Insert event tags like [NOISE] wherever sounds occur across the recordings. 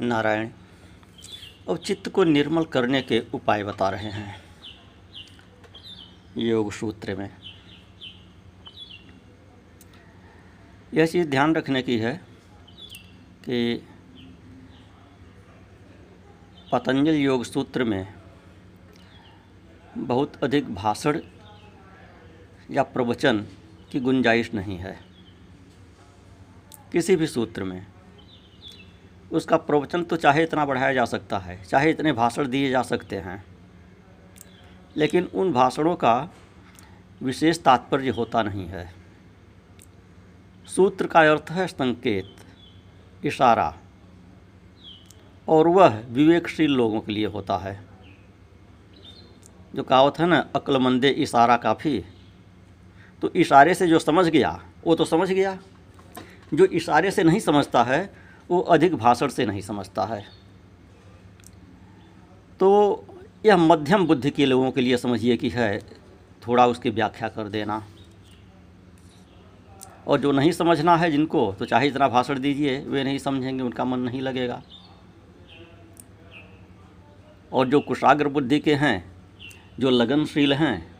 नारायण, अब चित्त को निर्मल करने के उपाय बता रहे हैं। योग सूत्र में। यह चीज़ ध्यान रखने की है कि पतंजल योग सूत्र में बहुत अधिक भाषण या प्रवचन की गुंजाइश नहीं है। किसी भी सूत्र में। उसका प्रवचन तो चाहे इतना बढ़ाया जा सकता है, चाहे इतने भाषण दिए जा सकते हैं। लेकिन उन भाषणों का विशेष तात्पर्य होता नहीं है। सूत्र का अर्थ है संकेत, इशारा, और वह विवेकशील लोगों के लिए होता है। जो कहावत है ना अक्लमंदे इशारा काफ़ी तो इशारे से जो समझ गया, वो तो समझ गया। जो इशारे से नहीं समझता है वो अधिक भाषण से नहीं समझता है। तो यह मध्यम बुद्धि के लोगों के लिए समझिए कि है, थोड़ा उसकी व्याख्या कर देना। और जो नहीं समझना है जिनको तो चाहे इतना भाषण दीजिए, वे नहीं समझेंगे, उनका मन नहीं लगेगा। और जो कुशाग्र बुद्धि के हैं, जो लगनशील हैं,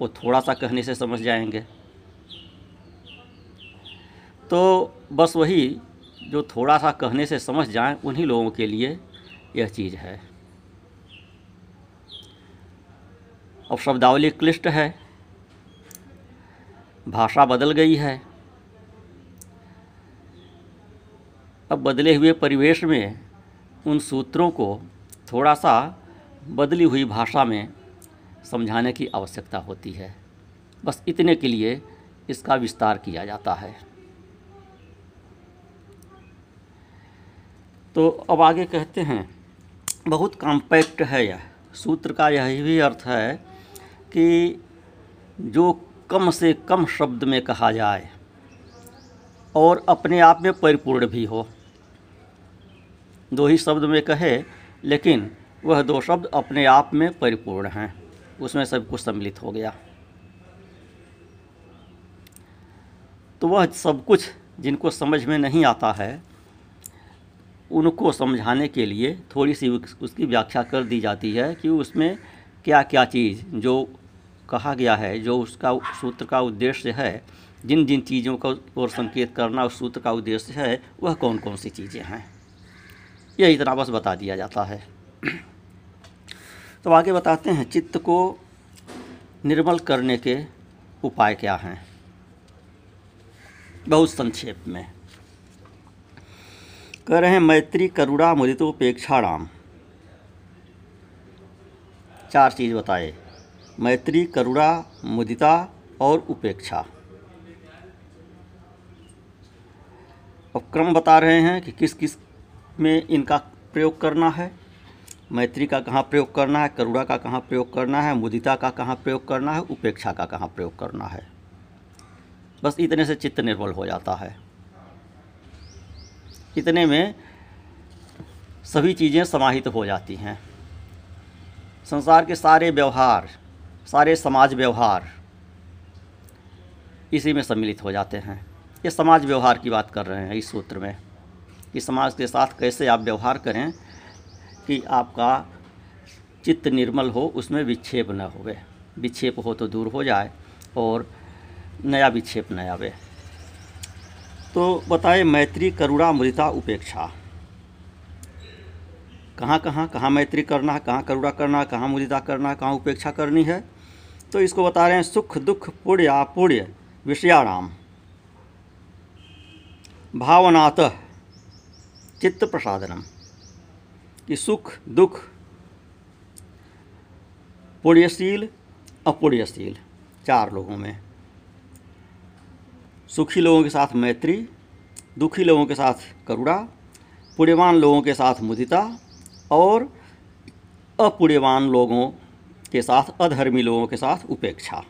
वो थोड़ा सा कहने से समझ जाएँगे। तो बस वही जो थोड़ा सा कहने से समझ जाएँ, उन्हीं लोगों के लिए यह चीज़ है। अब शब्दावली क्लिष्ट है, भाषा बदल गई है। अब बदले हुए परिवेश में उन सूत्रों को थोड़ा सा बदली हुई भाषा में समझाने की आवश्यकता होती है। बस इतने के लिए इसका विस्तार किया जाता है। तो अब आगे कहते हैं, बहुत कॉम्पैक्ट है यह। सूत्र का यही भी अर्थ है कि जो कम से कम शब्द में कहा जाए और अपने आप में परिपूर्ण भी हो। दो ही शब्द में कहे, लेकिन वह दो शब्द अपने आप में परिपूर्ण हैं। उसमें सब कुछ सम्मिलित हो गया। तो वह सब कुछ जिनको समझ में नहीं आता है उनको समझाने के लिए थोड़ी सी उसकी व्याख्या कर दी जाती है कि उसमें क्या क्या चीज़ जो कहा गया है, जो उसका सूत्र का उद्देश्य है जिन जिन चीज़ों का और संकेत करना उस सूत्र का उद्देश्य है, वह कौन कौन सी चीज़ें हैं? यह इतना बस बता दिया जाता है। तो आगे बताते हैं, चित्त को निर्मल करने के उपाय क्या हैं? बहुत संक्षेप में। कह रहे हैं, मैत्री करुणा मुदितोपेक्षाणाम। चार चीज़ बताए। मैत्री, करुणा, मुदिता और उपेक्षा। अब क्रम बता रहे हैं कि किस किसमें इनका प्रयोग करना है। मैत्री का कहाँ प्रयोग करना है, करुणा का कहाँ प्रयोग करना है, मुदिता का कहाँ प्रयोग करना है, उपेक्षा का कहाँ प्रयोग करना है। बस इतने से चित्त निर्बल हो जाता है। इतने में सभी चीज़ें समाहित हो जाती हैं। संसार के सारे व्यवहार, सारे समाज व्यवहार इसी में सम्मिलित हो जाते हैं। ये समाज व्यवहार की बात कर रहे हैं इस सूत्र में कि समाज के साथ कैसे आप व्यवहार करें कि आपका चित्त निर्मल हो, उसमें विक्षेप न होवे। विक्षेप हो तो दूर हो जाए और नया विक्षेप न आवे। तो बताए मैत्री करुणा मृता उपेक्षा। कहाँ कहाँ कहाँ मैत्री करना है कहाँ करुणा करना है कहाँ मुदिता करना है कहाँ उपेक्षा करनी है? तो इसको बता रहे हैं सुख, दुख, पुण्य, अपुण्य, विषयाणाम। भावनातः चित्त प्रसादनम। कि सुख, दुख, पुण्यशील, अपुण्यशील, चार लोगों में। सुखी लोगों के साथ मैत्री, दुखी लोगों के साथ करुणा, पुण्यवान लोगों के साथ मुदिता और अपुण्यवान लोगों के साथ, अधर्मी लोगों के साथ उपेक्षा।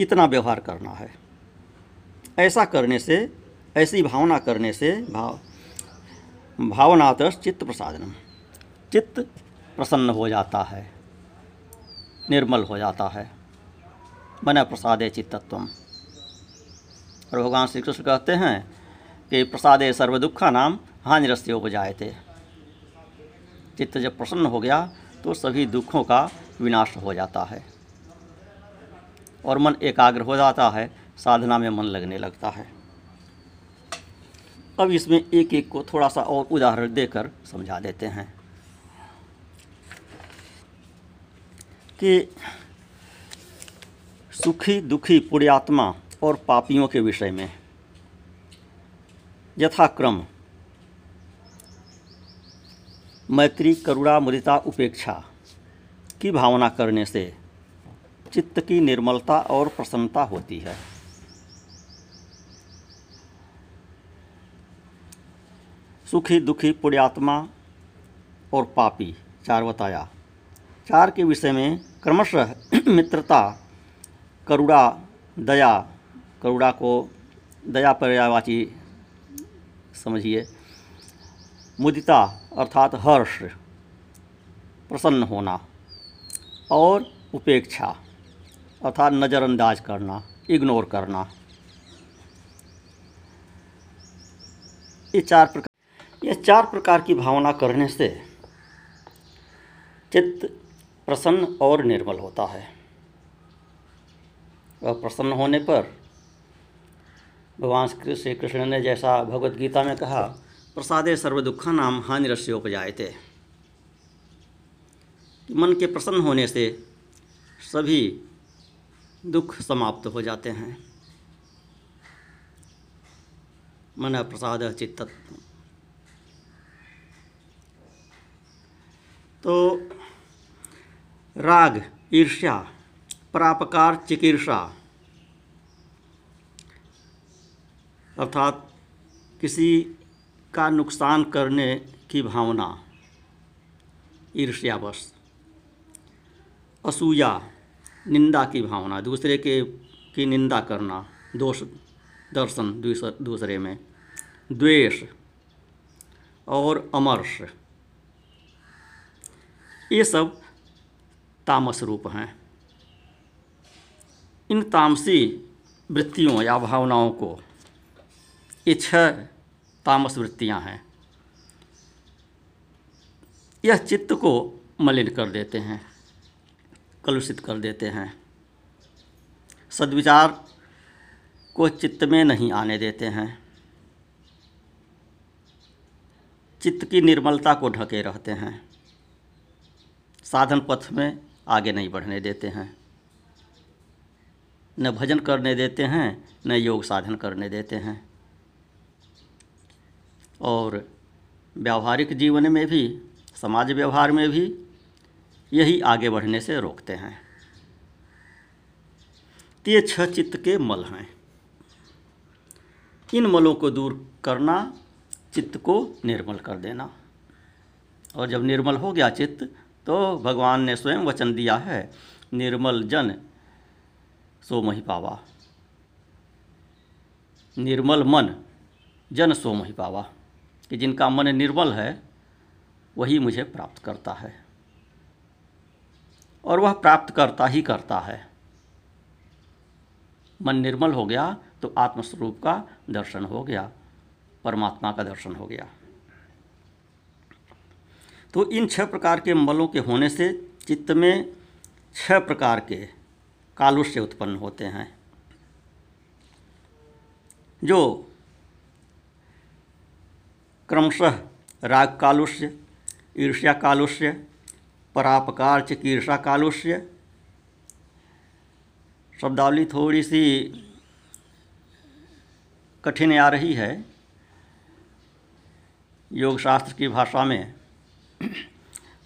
इतना व्यवहार करना है। ऐसा करने से, ऐसी भावना करने से भाव भावनात चित्त प्रसादनम। चित्त प्रसन्न हो जाता है, निर्मल हो जाता है। मन प्रसादे चित्तत्वम। और भगवान श्री कृष्ण कहते हैं कि प्रसादे सर्व दुखा नाम हानि रस्य उपजाए थे चित्त जब प्रसन्न हो गया तो सभी दुखों का विनाश हो जाता है और मन एकाग्र हो जाता है, साधना में मन लगने लगता है। अब इसमें एक एक को थोड़ा सा और उदाहरण देकर समझा देते हैं कि सुखी दुखी पुण्यात्मा और पापियों के विषय में। यथाक्रम। मैत्री, करुणा मुदिता उपेक्षा की भावना करने से चित्त की निर्मलता और प्रसन्नता होती है। सुखी, दुखी, पुण्यात्मा और पापी, चार बताया। चार के विषय में क्रमशः मित्रता, करुणा, दया करुणा को दया पर्यावाची समझिए। मुदिता अर्थात हर्ष, प्रसन्न होना और उपेक्षा अर्थात नज़रअंदाज करना इग्नोर करना। ये चार प्रकार, ये चार प्रकार की भावना करने से चित्त प्रसन्न और निर्मल होता है। और प्रसन्न होने पर भगवान श्री कृष्ण ने जैसा भगवत गीता में कहा, प्रसादे सर्व दुखा नाम रस्योपजाए थे मन के प्रसन्न होने से सभी दुख समाप्त हो जाते हैं। मन प्रसाद चित्त तो राग, ईर्ष्या, परापकार, चिकीर्षा अर्थात किसी का नुकसान करने की भावना। ईर्ष्यावश। असूया, निंदा की भावना, दूसरे के, की निंदा करना, दोष, दर्शन दूसरे में। द्वेष और अमर्ष। ये सब तामस रूप हैं। इन तामसी वृत्तियों या भावनाओं को ये छह तामस वृत्तियाँ हैं। यह चित्त को मलिन कर देते हैं, कलुषित कर देते हैं। सद्विचार को चित्त में नहीं आने देते हैं। चित्त की निर्मलता को ढके रहते हैं। साधन पथ में आगे नहीं बढ़ने देते हैं। न भजन करने देते हैं, न योग साधन करने देते हैं। और व्यावहारिक जीवन में भी, समाज व्यवहार में भी यही आगे बढ़ने से रोकते हैं। तो ये छह चित्त के मल हैं। इन मलों को दूर करना, चित्त को निर्मल कर देना। और जब निर्मल हो गया चित्त तो भगवान ने स्वयं वचन दिया है, निर्मल जन सो मही पावा। निर्मल मन जन सो मही पावा। कि जिनका मन निर्मल है, वही मुझे प्राप्त करता है। और वह प्राप्त करता ही करता है। मन निर्मल हो गया तो आत्मस्वरूप का दर्शन हो गया, परमात्मा का दर्शन हो गया। तो इन छह प्रकार के मलों के होने से चित्त में छह प्रकार के कालुष्य उत्पन्न होते हैं, जो क्रमशः राग कालुष्य ईर्ष्या कालुष्य परापकार चिकीर्षा कालुष्य शब्दावली थोड़ी सी कठिन आ रही है। योग शास्त्र की भाषा में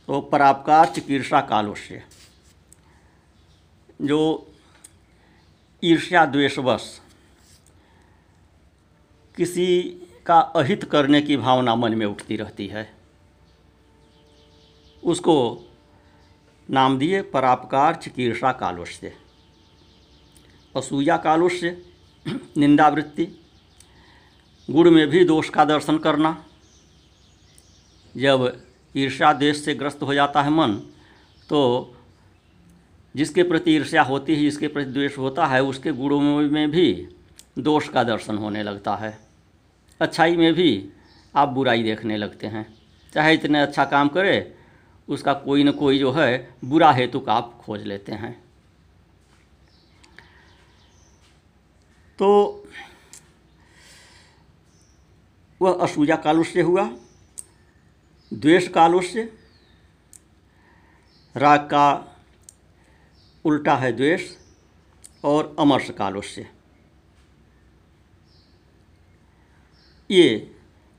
तो परापकार चिकीर्षा कालुष्य जो ईर्ष्या द्वेषवश किसी का अहित करने की भावना मन में उठती रहती है। उसको नाम दिए परापकार चिकीर्षा कालुष्य। असूया कालुष्य, निंदावृत्ति, गुण में भी दोष का दर्शन करना। जब ईर्ष्या देश से ग्रस्त हो जाता है मन तो जिसके प्रति ईर्ष्या होती है, जिसके प्रति द्वेष होता है, उसके गुणों में भी दोष का दर्शन होने लगता है। अच्छाई में भी आप बुराई देखने लगते हैं। चाहे इतने अच्छा काम करे, उसका कोई ना कोई जो है, बुरा हेतु का आप खोज लेते हैं। तो वह असूया कालुष्य हुआ, द्वेष कालुष्य राग का उल्टा है द्वेष और अमर्ष कालुष्य ये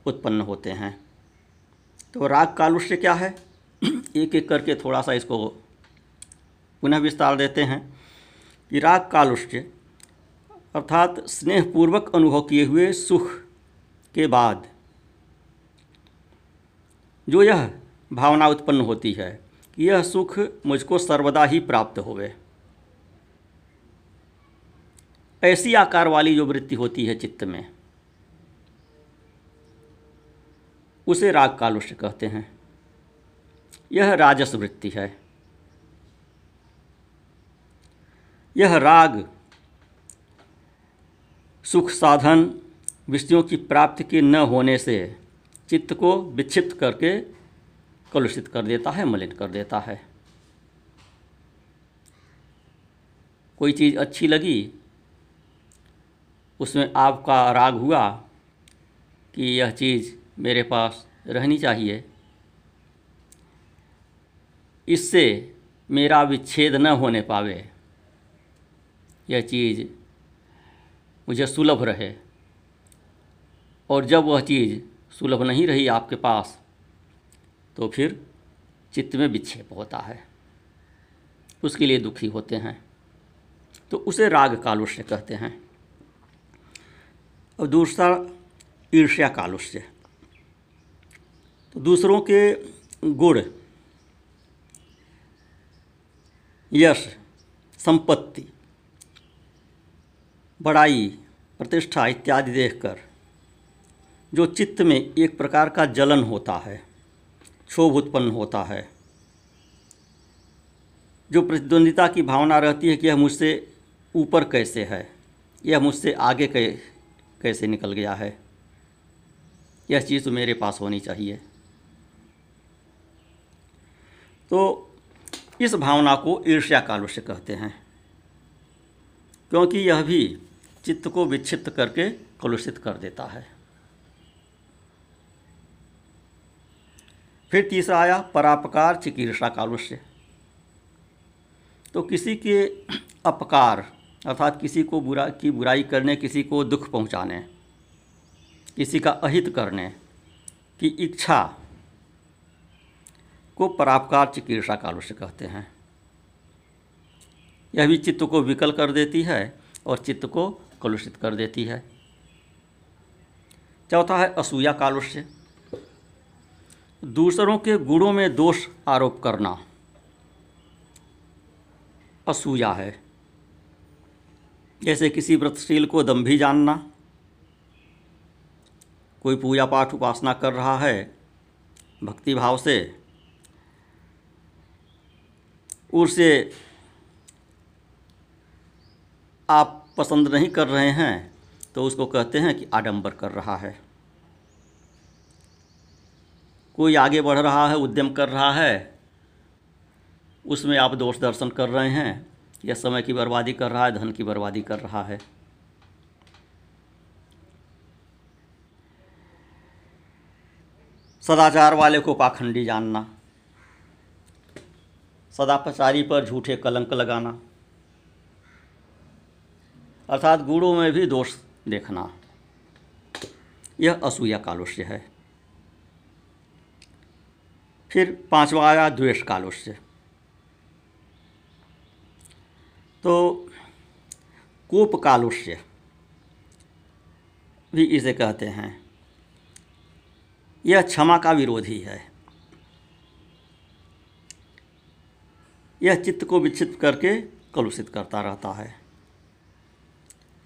उत्पन्न होते हैं। तो राग कालुष्य क्या है? [CLEARS THROAT] एक एक करके थोड़ा सा इसको पुनः विस्तार देते हैं कि राग कालुष्य अर्थात स्नेहपूर्वक अनुभव किए हुए सुख के बाद जो यह भावना उत्पन्न होती है कि यह सुख मुझको सर्वदा ही प्राप्त होवे। ऐसी आकार वाली जो वृत्ति होती है चित्त में उसे राग कालुष्य कहते हैं। यह राजस वृत्ति है। यह राग सुख साधन विषयों की प्राप्ति के न होने से चित्त को विक्षिप्त करके कलुषित कर देता है, मलिन कर देता है। कोई चीज़ अच्छी लगी, उसमें आपका राग हुआ कि यह चीज़ मेरे पास रहनी चाहिए। इससे मेरा विच्छेद न होने पावे। यह चीज़ मुझे सुलभ रहे। और जब वह चीज़ सुलभ नहीं रही आपके पास तो फिर चित्त में विक्षेप होता है। उसके लिए दुखी होते हैं। तो उसे राग कालुष्य कहते हैं। और दूसरा ईर्ष्या कालुष्य। तो दूसरों के गुण। यश, संपत्ति, बड़ाई, प्रतिष्ठा इत्यादि देखकर जो चित्त में एक प्रकार का जलन होता है, क्षोभ उत्पन्न होता है, जो प्रतिद्वंदिता की भावना रहती है कि यह मुझसे ऊपर कैसे है, यह मुझसे आगे कैसे निकल गया है, यह चीज़ तो मेरे पास होनी चाहिए। तो इस भावना को ईर्ष्या कालुष्य कहते हैं। क्योंकि यह भी चित्त को विक्षिप्त करके कलुषित कर देता है। फिर तीसरा आया, परापकार चिकीर्षा कालुष्य तो किसी के अपकार अर्थात किसी को बुरा, की बुराई करने, किसी को दुख पहुँचाने, किसी का अहित करने की इच्छा को परापकार चिकीर्षा कालुष्य कहते हैं। यह भी चित्त को विकल कर देती है और चित्त को कलुषित कर देती है। चौथा है असूया कालुष्य दूसरों के गुणों में दोष आरोप करना। असूया है। जैसे किसी व्रतशील को दम्भी जानना। कोई पूजा पाठ उपासना कर रहा है भक्ति भाव से उसे आप पसंद नहीं कर रहे हैं तो उसको कहते हैं कि आडंबर कर रहा है। कोई आगे बढ़ रहा है, उद्यम कर रहा है, उसमें आप दोष दर्शन कर रहे हैं, या समय की बर्बादी कर रहा है, धन की बर्बादी कर रहा है। सदाचार वाले को पाखंडी जानना। सदापचारी पर झूठे कलंक लगाना। अर्थात गुणों में भी दोष देखना। यह असूया कालुष्य है। फिर पांचवा आया द्वेष कालुष्य। तो कोप कालुष्य भी इसे कहते हैं। यह क्षमा का विरोधी है। यह चित्त को विक्षिप्त करके कलुषित करता रहता है।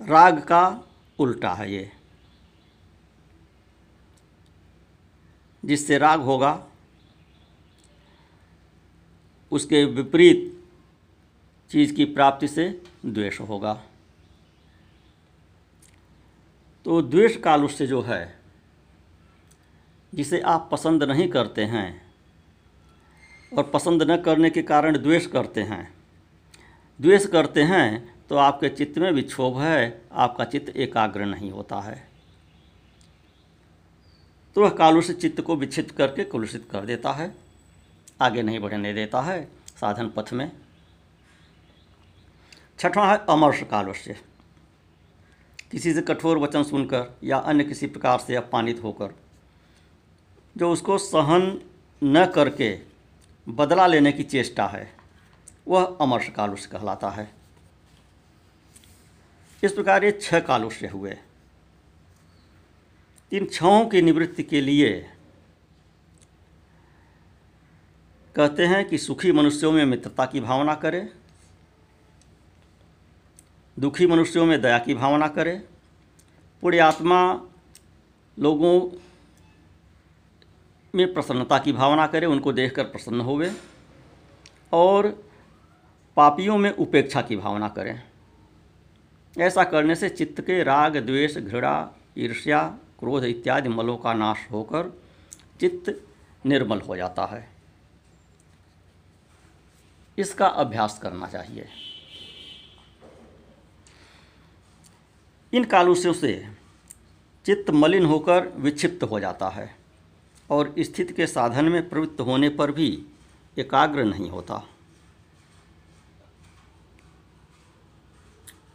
राग का उल्टा है ये। जिससे राग होगा, उसके विपरीत चीज़ की प्राप्ति से द्वेष होगा। तो द्वेष कालुष्य जो है, जिसे आप पसंद नहीं करते हैं और पसंद न करने के कारण द्वेष करते हैं। द्वेष करते हैं तो आपके चित्त में विक्षोभ है, आपका चित्त एकाग्र नहीं होता है। तो वह कालुषित चित्त को विच्छित करके कलुषित कर देता है, आगे नहीं बढ़ने देता है साधन पथ में। छठवां है अमर्ष कालुष्य। किसी से कठोर वचन सुनकर या अन्य किसी प्रकार से अपमानित होकर, जो उसको सहन न करके बदला लेने की चेष्टा है। वह अमर्ष कालुष्य कहलाता है। इस प्रकार ये छह कालुष्य हुए। इन छहों की निवृत्ति के लिए कहते हैं कि सुखी मनुष्यों में मित्रता की भावना करें। दुखी मनुष्यों में दया की भावना करें। पुण्यात्मा लोगों में प्रसन्नता की भावना करें, उनको देखकर प्रसन्न होवे और पापियों में उपेक्षा की भावना करें। ऐसा करने से चित्त के राग, द्वेष, घृणा, ईर्ष्या, क्रोध इत्यादि मलों का नाश होकर चित्त निर्मल हो जाता है। इसका अभ्यास करना चाहिए। इन कालुष्यों से चित्त मलिन होकर विक्षिप्त हो जाता है। और स्थिति के साधन में प्रवृत्त होने पर भी एकाग्र नहीं होता।